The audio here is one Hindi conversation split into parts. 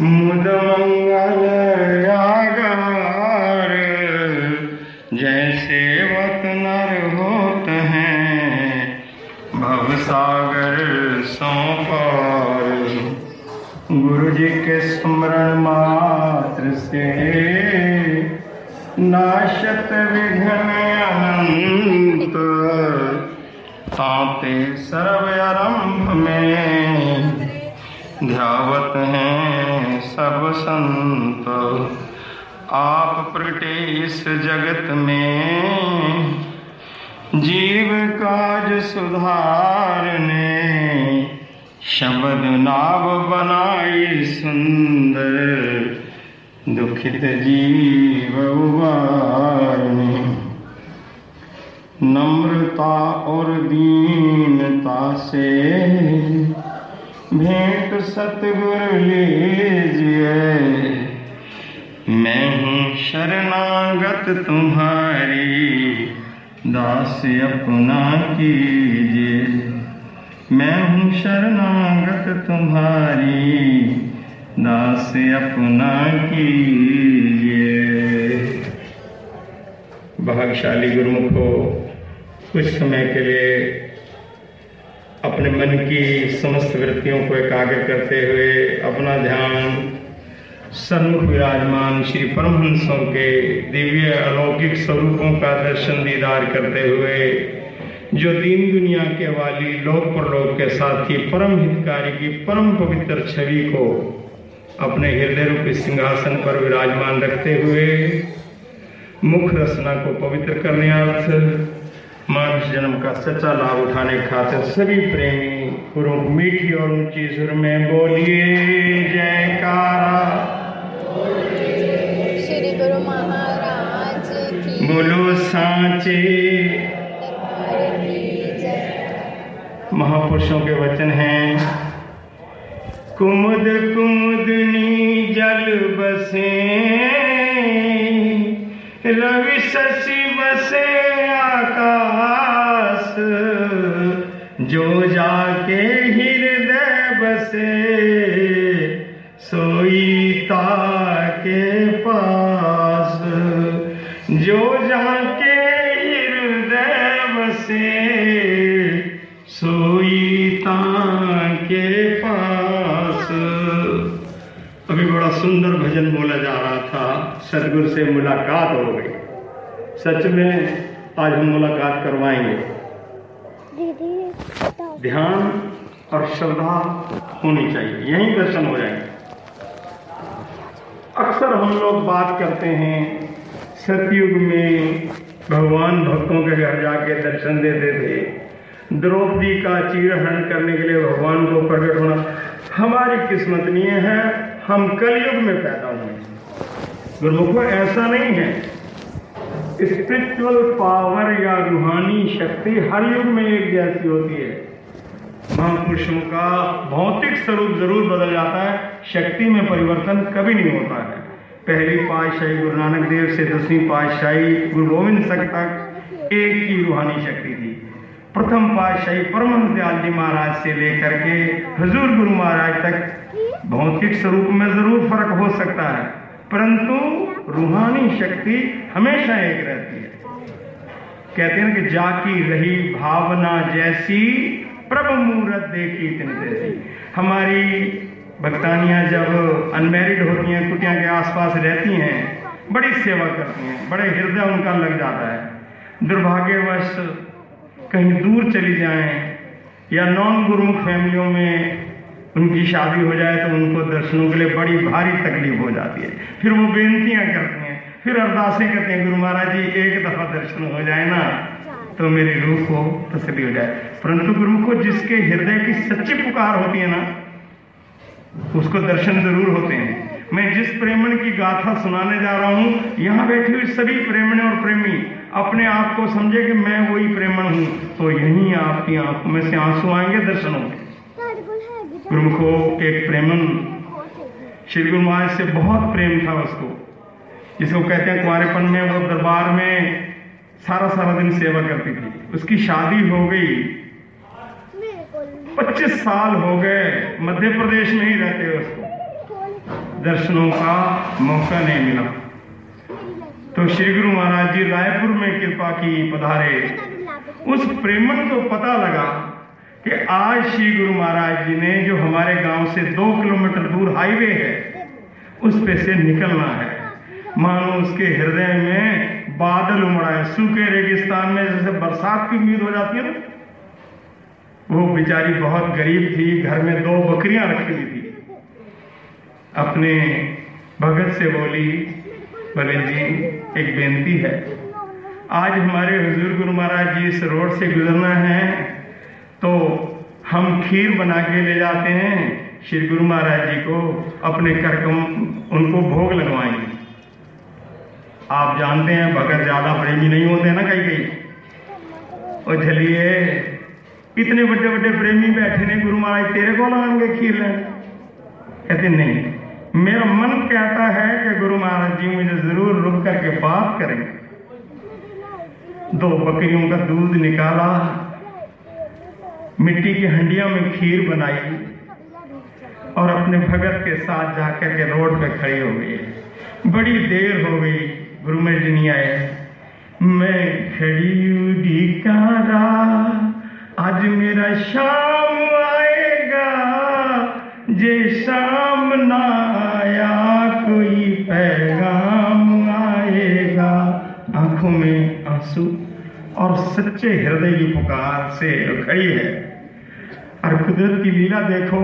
मुदमंगल यागार जैसे वत नर होत हैं, भव सागर सौ पार गुरु जी के स्मरण मात्र से नाशत विघ्न अनंत, ताते सर्व आरंभ में ध्यावत हैं सब संत। आप प्रगटे इस जगत में जीव काज सुधारने, शब्द नाव बनाई सुंदर, दुखित जीव उबारने। नम्रता और दीनता से भेंट सतगुरु लीजिए। मैं हूँ शरणागत तुम्हारी। दास अपना कीजिए। मैं हूँ शरणागत तुम्हारी। दास अपना कीजिए। भाग्यशाली गुरुमुख, कुछ समय के लिए अपने मन की समस्त वृत्तियों को एकाग्र करते हुए अपना ध्यान सन्मुख विराजमान श्री परमहंसों के दिव्य अलौकिक स्वरूपों का दर्शन दीदार करते हुए, जो दीन दुनिया के वाली लोक परलोक के साथ ही परम हितकारी की परम पवित्र छवि को अपने हृदय रूपी सिंहासन पर विराजमान रखते हुए मुख रचना को पवित्र करने अर्थ मानुष जन्म का सच्चा लाभ उठाने खातिर सभी प्रेमी गुरु मीठी और ऊँची सुर में बोलिए जयकारा। श्री गुरु महाराज बोलो सांचे। महापुरुषों के वचन हैं। कुमुद कुमुदनी जल बसे। रवि शशि बसे आकाश जो जाके हृदय बसे सोई के सुंदर भजन बोला जा रहा था सदगुरु से मुलाकात हो गई। सच में आज हम मुलाकात करवाएँगे। ध्यान और श्रद्धा होनी चाहिए यही दर्शन हो जाएँगे। अक्सर हम लोग बात करते हैं सतयुग में भगवान भक्तों के घर जाके दर्शन देते थे। द्रौपदी का चीरहरण करने के लिए भगवान को प्रकट होना हमारी किस्मत नहीं है। हम कलयुग में पैदा हुए गुरुमुखो, ऐसा नहीं है। स्पिरिचुअल पावर या रूहानी शक्ति हर युग में एक जैसी होती है। महापुरुषों का भौतिक स्वरूप ज़रूर बदल जाता है, शक्ति में परिवर्तन कभी नहीं होता है। पहली पातशाही गुरु नानक देव से दसवीं पातशाही गुरु गोविंद तक तक एक ही रूहानी शक्ति थी। प्रथम पातशाही परमहंस दयाल जी महाराज से लेकर के हजूर गुरु महाराज तक भौतिक स्वरूप में ज़रूर फ़र्क हो सकता है, परंतु रूहानी शक्ति हमेशा एक रहती है। कहते हैं कि जाकी रही भावना जैसी, प्रभु मूर्त देखी तिन जैसी हमारी भक्तानियाँ जब अनमेरिड होती हैं, कुटिया के आसपास रहती हैं, बड़ी सेवा करती हैं, बड़े हृदय उनका लग जाता है। दुर्भाग्यवश कहीं दूर चली जाएँ या नॉन गुरुमुख फैमिलियों में उनकी शादी हो जाए तो उनको दर्शनों के लिए बड़ी भारी तकलीफ़ हो जाती है। फिर वो बेनतियाँ करते हैं। फिर अरदासें करते हैं, गुरु महाराज जी, एक दफ़ा दर्शन हो जाए ना तो मेरी रूह को तसली हो जाए। परंतु गुरु को जिसके हृदय की सच्ची पुकार होती है ना, उसको दर्शन ज़रूर होते हैं। मैं जिस प्रेमण की गाथा सुनाने जा रहा हूँ, यहाँ बैठी हुई सभी प्रेमण और प्रेमी अपने आप को समझे कि मैं वही प्रेमण हूँ। तो यही आपकी आँखों में से आँसू आएँगे दर्शन होंगे गुरुमुखो एक प्रेमन श्री गुरु महाराज से बहुत प्रेम था उसको। जिसको कहते हैं कुंवारेपन में वो दरबार में सारा सारा दिन सेवा करती थी। उसकी शादी हो गई। 25 साल हो गए। मध्य प्रदेश में ही रहते उसको। दर्शनों का मौका नहीं मिला। तो श्री गुरु महाराज जी रायपुर में कृपा की पधारे। उस प्रेमन को पता लगा कि आज श्री गुरु महाराज जी ने जो हमारे गाँव से दो किलोमीटर दूर हाईवे है, उस पे से निकलना है। मानो उसके हृदय में बादल उमड़ा है सूखे रेगिस्तान में जैसे बरसात की उम्मीद हो जाती है ना? वो बेचारी बहुत गरीब थी, घर में दो बकरियाँ रखी हुई थी। अपने भगत से बोली बोले जी, एक बेनती है। आज हमारे हजूर गुरु महाराज जी इस रोड से गुजरना है हम खीर बना के ले जाते हैं। श्री गुरु महाराज जी को अपने करकम, उनको भोग लगवाएँगे। आप जानते हैं, भगत ज़्यादा प्रेमी नहीं होते ना कहीं कहीं और चलिए, इतने बड़े बड़े प्रेमी बैठे ने गुरु महाराज, तेरे को लगाएँगे खीर लेने? कहते, नहीं, मेरा मन कहता है कि गुरु महाराज जी मुझे ज़रूर रुक करके बात करेंगे। दो बकरियों का दूध निकाला मिट्टी की हंडिया में खीर बनाई और अपने भगत के साथ जाकर के रोड पे खड़ी हो गई। बड़ी देर हो गई, गुरु में नहीं आए। मैं खड़ी कारा आज मेरा शाम आएगा। जे शाम ना आया, कोई पैगाम आएगा। आँखों में आँसू और सच्चे हृदय की पुकार से खड़ी है। और कुदरत की लीला देखो।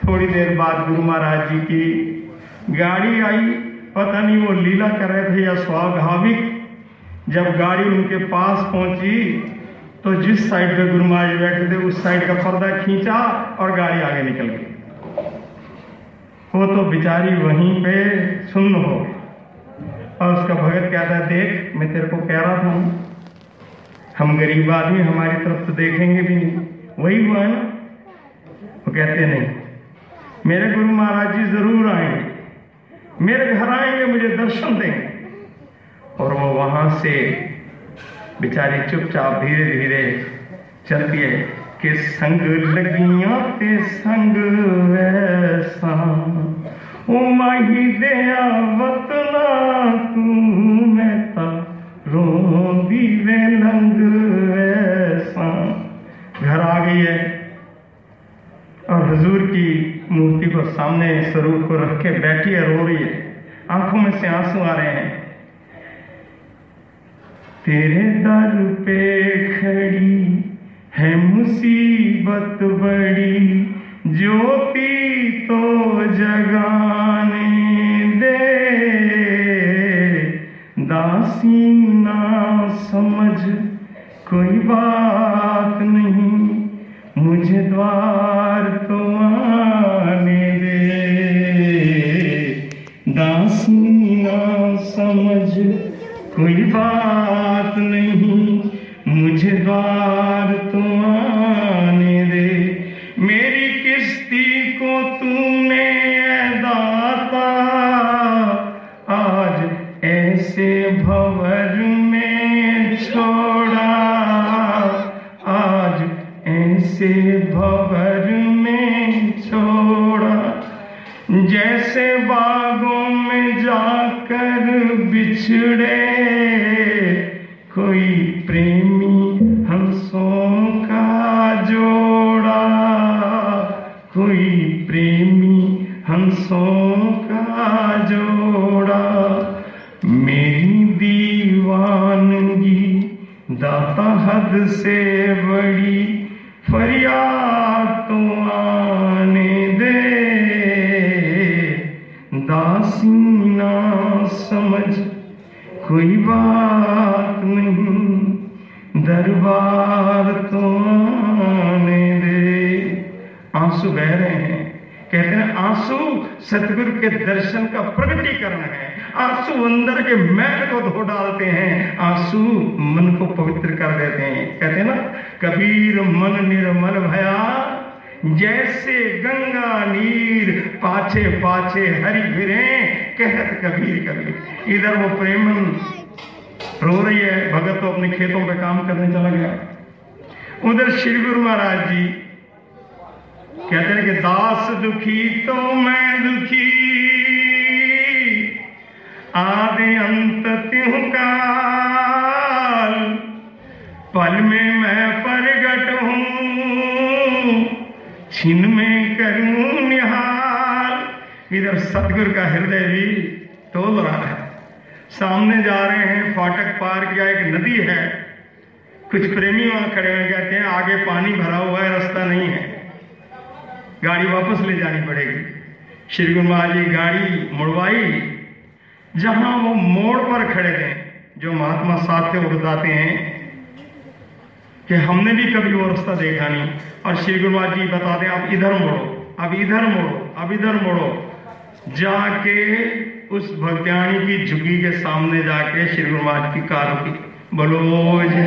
थोड़ी देर बाद गुरु महाराज जी की गाड़ी आई। पता नहीं वो लीला कर रहे थे या स्वाभाविक। जब गाड़ी उनके पास पहुँची तो जिस साइड पे गुरु महाराज बैठे थे, उस साइड का पर्दा खींचा और गाड़ी आगे निकल गई। वो तो बेचारी वहीं पे सुन्न हो और उसका भगत कहता है, देख, मैं तेरे को कह रहा था। हम गरीब आदमी, हमारी तरफ़ तो देखेंगे भी नहीं। वही हुआ है ना? वो कहते नहीं। मेरे गुरु महाराज जी ज़रूर आएँगे मेरे घर आएँगे, मुझे दर्शन देंगे। और वो वहाँ से बेचारी चुपचाप धीरे धीरे चलती है कि संग लगिया ते संग वैसा ओ माही दया वतना सामने स्वरूप को रख के बैठी है, रो रही है। आँखों में से आँसू आ रहे हैं। तेरे दर पे खड़ी है मुसीबत बड़ी ज्योति तो जगाने दे। दासी ना समझ, कोई बात बिछड़े कोई प्रेमी हंसों का जोड़ा। कोई प्रेमी हंसों का जोड़ा। मेरी दीवानगी दाता हद से बड़ी, फरियाद तो आने दे। दासी ना समझ कोई बात नहीं, दरबार तो आने दे। आँसू बह रहे हैं। कहते हैं, आँसू सतगुरु के दर्शन का प्रगटीकरण है। आँसू अंदर के मैल को धो डालते हैं। आँसू मन को पवित्र कर देते हैं। कहते हैं ना, कबीर मन निर्मल भया, जैसे गंगा नीर पाछे पाछे हरि फिरे कहत कबीर कबीर इधर वो प्रेमन रो रही है, भगत तो अपने खेतों पे काम करने चला गया। उधर श्री गुरु महाराज जी कहते हैं कि, दास दुखी तो मैं दुखी आदि अंत त्यू काल, पल में मैं प्रगट हूँ, छिन में करूँ इधर सतगुरु का हृदय भी तोल रहा है। सामने जा रहे हैं, फाटक पार किया एक नदी है। कुछ प्रेमी वहाँ खड़े हैं, कहते हैं, आगे पानी भरा हुआ है, रास्ता नहीं है। गाड़ी वापस ले जानी पड़ेगी। श्री गुरु महाराज जी, गाड़ी मुड़वाई? जहाँ वो मोड़ पर खड़े थे, जो महात्मा साथ थे वो बताते हैं, कि हमने भी कभी वो रास्ता देखा नहीं। और श्री गुरु महाराज जी बताते हैं, आप इधर मोड़ो, अब इधर मोड़ो, अब इधर मुड़ो। जाके उस भक्त्याणी की झुग्गी के सामने जाके श्री गुरु महाराज की कार रुकी बोलो जय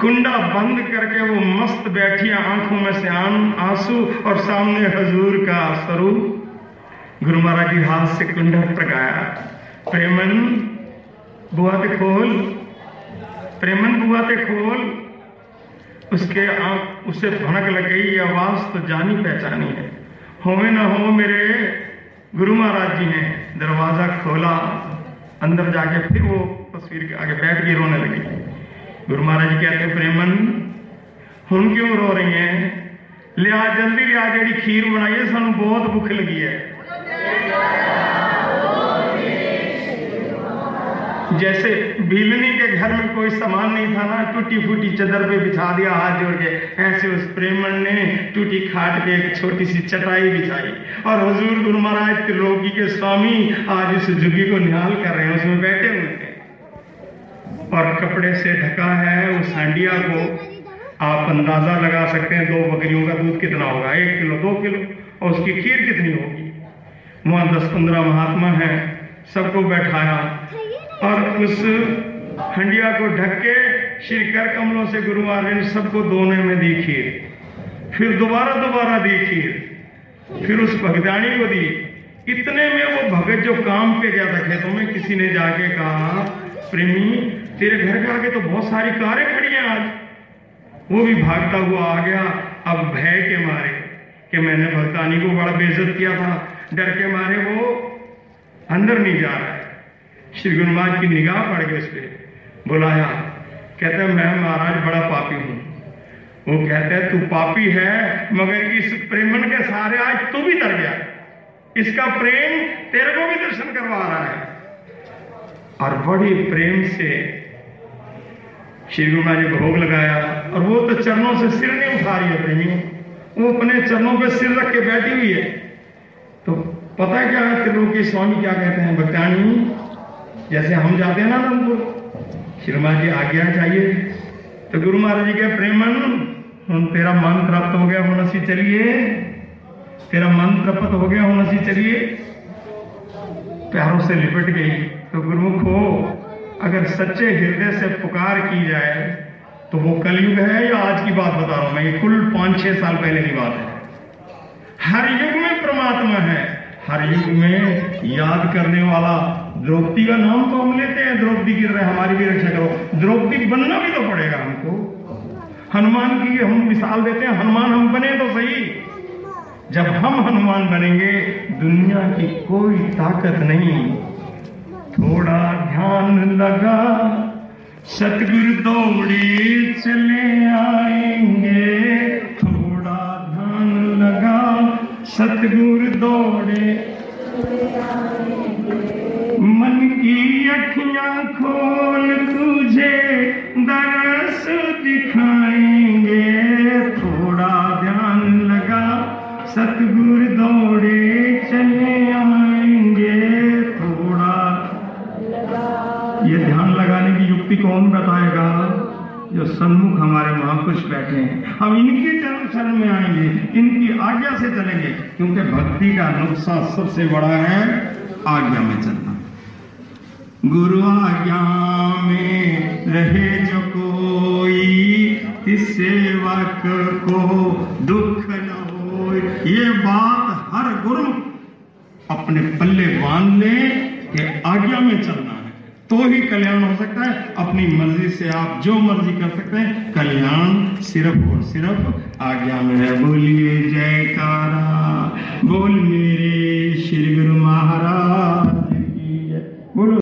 कुंडा बंद करके वो मस्त बैठी आँखों में से आँसू और सामने हजूर का स्वरूप गुरु महाराज जी हाथ से कुंडा टकाया प्रेमन बुआ ते खोल, प्रेमन बुआ ते खोल। उसके आँख, उसे भनक लग गई ये आवाज़ तो जानी पहचानी है। होवे न हो मेरे गुरु महाराज जी हैं दरवाज़ा खोला, अंदर जाके फिर वो तस्वीर के आगे बैठ के रोने लगी। गुरु महाराज जी कहते प्रेमन हम क्यों रो रही हैं? लिया जल्दी लिया जी खीर बनाई है सू बहुत भुख लगी है। जैसे भीलनी के घर में कोई सामान नहीं था ना, टूटी फूटी चदर पे बिछा दिया हाथ जोड़ के। ऐसे उस प्रेमन ने टूटी खाट पे एक छोटी सी चटाई बिछाई। और हजूर गुरु महाराज त्रिलोकी के स्वामी आज इस झुग्गी को निहाल कर रहे हैं, उसमें बैठे हुए थे। और कपड़े से ढका है उस हांडिया को। आप अंदाज़ा लगा सकते हैं, दो बकरियों का दूध कितना होगा? एक किलो, दो किलो। और उसकी खीर कितनी होगी? वहाँ दस पंद्रह महात्मा हैं, सबको बैठाया। और उस हंडिया को ढक के श्री कर कमलों से गुरु महाराज ने सबको दोने में दी खीर फिर दोबारा दोबारा दी खीर फिर उस भगदानी को दी। इतने में वो भगत जो काम पे गया था खेतों में, किसी ने जाके कहा, प्रेमी, तेरे घर के आगे तो बहुत सारी कारें खड़ी हैं आज। वो भी भागता हुआ आ गया, अब भय के मारे कि मैंने भगतानी को बड़ा बेइज्जत किया था। डर के मारे वो अंदर नहीं जा रहा। श्री गुरु महाराज की निगाह पड़ गई उस पर बुलाया, कहते हैं, मैं महाराज बड़ा पापी हूँ। वो कहते हैं, तू पापी है, मगर इस प्रेमन के सहारे आज तू भी तर गया। इसका प्रेम तेरे को भी दर्शन करवा रहा है। और बड़े प्रेम से श्री गुरु महाराज ने भोग लगाया, और वो तो चरणों से सिर नहीं उठा रही है वो अपने चरणों पे सिर रख के बैठी हुई है। तो पता क्या है, त्रिलोकी स्वामी क्या कहते हैं, भक्तानी जैसे हम जाते हैं ना अनंतपुर श्री महाराज जी आज्ञा चाहिए। तो गुरु महाराज जी के प्रेमन हम तेरा मन प्राप्त हो गया होना सी चलिए। तेरा मन तृप्त हो गया होना सी चलिए। प्यारों से लिपट गई। तो गुरुमुख हो, अगर सच्चे हृदय से पुकार की जाए तो वो कलयुग है या आज की बात बता रहा हूँ मैं, ये कुल पाँच छह साल पहले की बात है। हर युग में परमात्मा है। हर युग में याद करने वाला द्रौपदी का नाम तो हम लेते हैं, द्रौपदी की तरह हमारी भी रक्षा करो। द्रौपदी बनना भी तो पड़ेगा हमको। हनुमान की हम मिसाल देते हैं, हनुमान हम बने तो सही। जब हम हनुमान बनेंगे, दुनिया की कोई ताकत नहीं। थोड़ा ध्यान लगा, सतगुरु दौड़े चले आएँगे। सतगुरु दौड़े। मन की अखियाँ खोल तुझे, दरस दिखाएँगे। थोड़ा ध्यान लगा, सतगुर दौड़े चले आएँगे। थोड़ा ये ध्यान लगाने की युक्ति कौन बताएगा? जो सन्मुख हमारे महापुरुष बैठे हैं, हम इनके चरण शरण में आएँगे, इनकी आज्ञा से चलेंगे, क्योंकि भक्ति का नुस्खा सबसे बड़ा है आज्ञा में चलना। गुरु आज्ञा में रहे जो कोई, इस सेवक को दुख न हो ये बात हर गुरु अपने पल्ले बाँध ले कि आज्ञा में चलना है तो ही कल्याण हो सकता है। अपनी मर्ज़ी से आप जो मर्ज़ी कर सकते हैं। कल्याण सिर्फ़ और सिर्फ़ आज्ञा में है। बोलिए जयकारा, बोल मेरे श्री गुरु महाराज।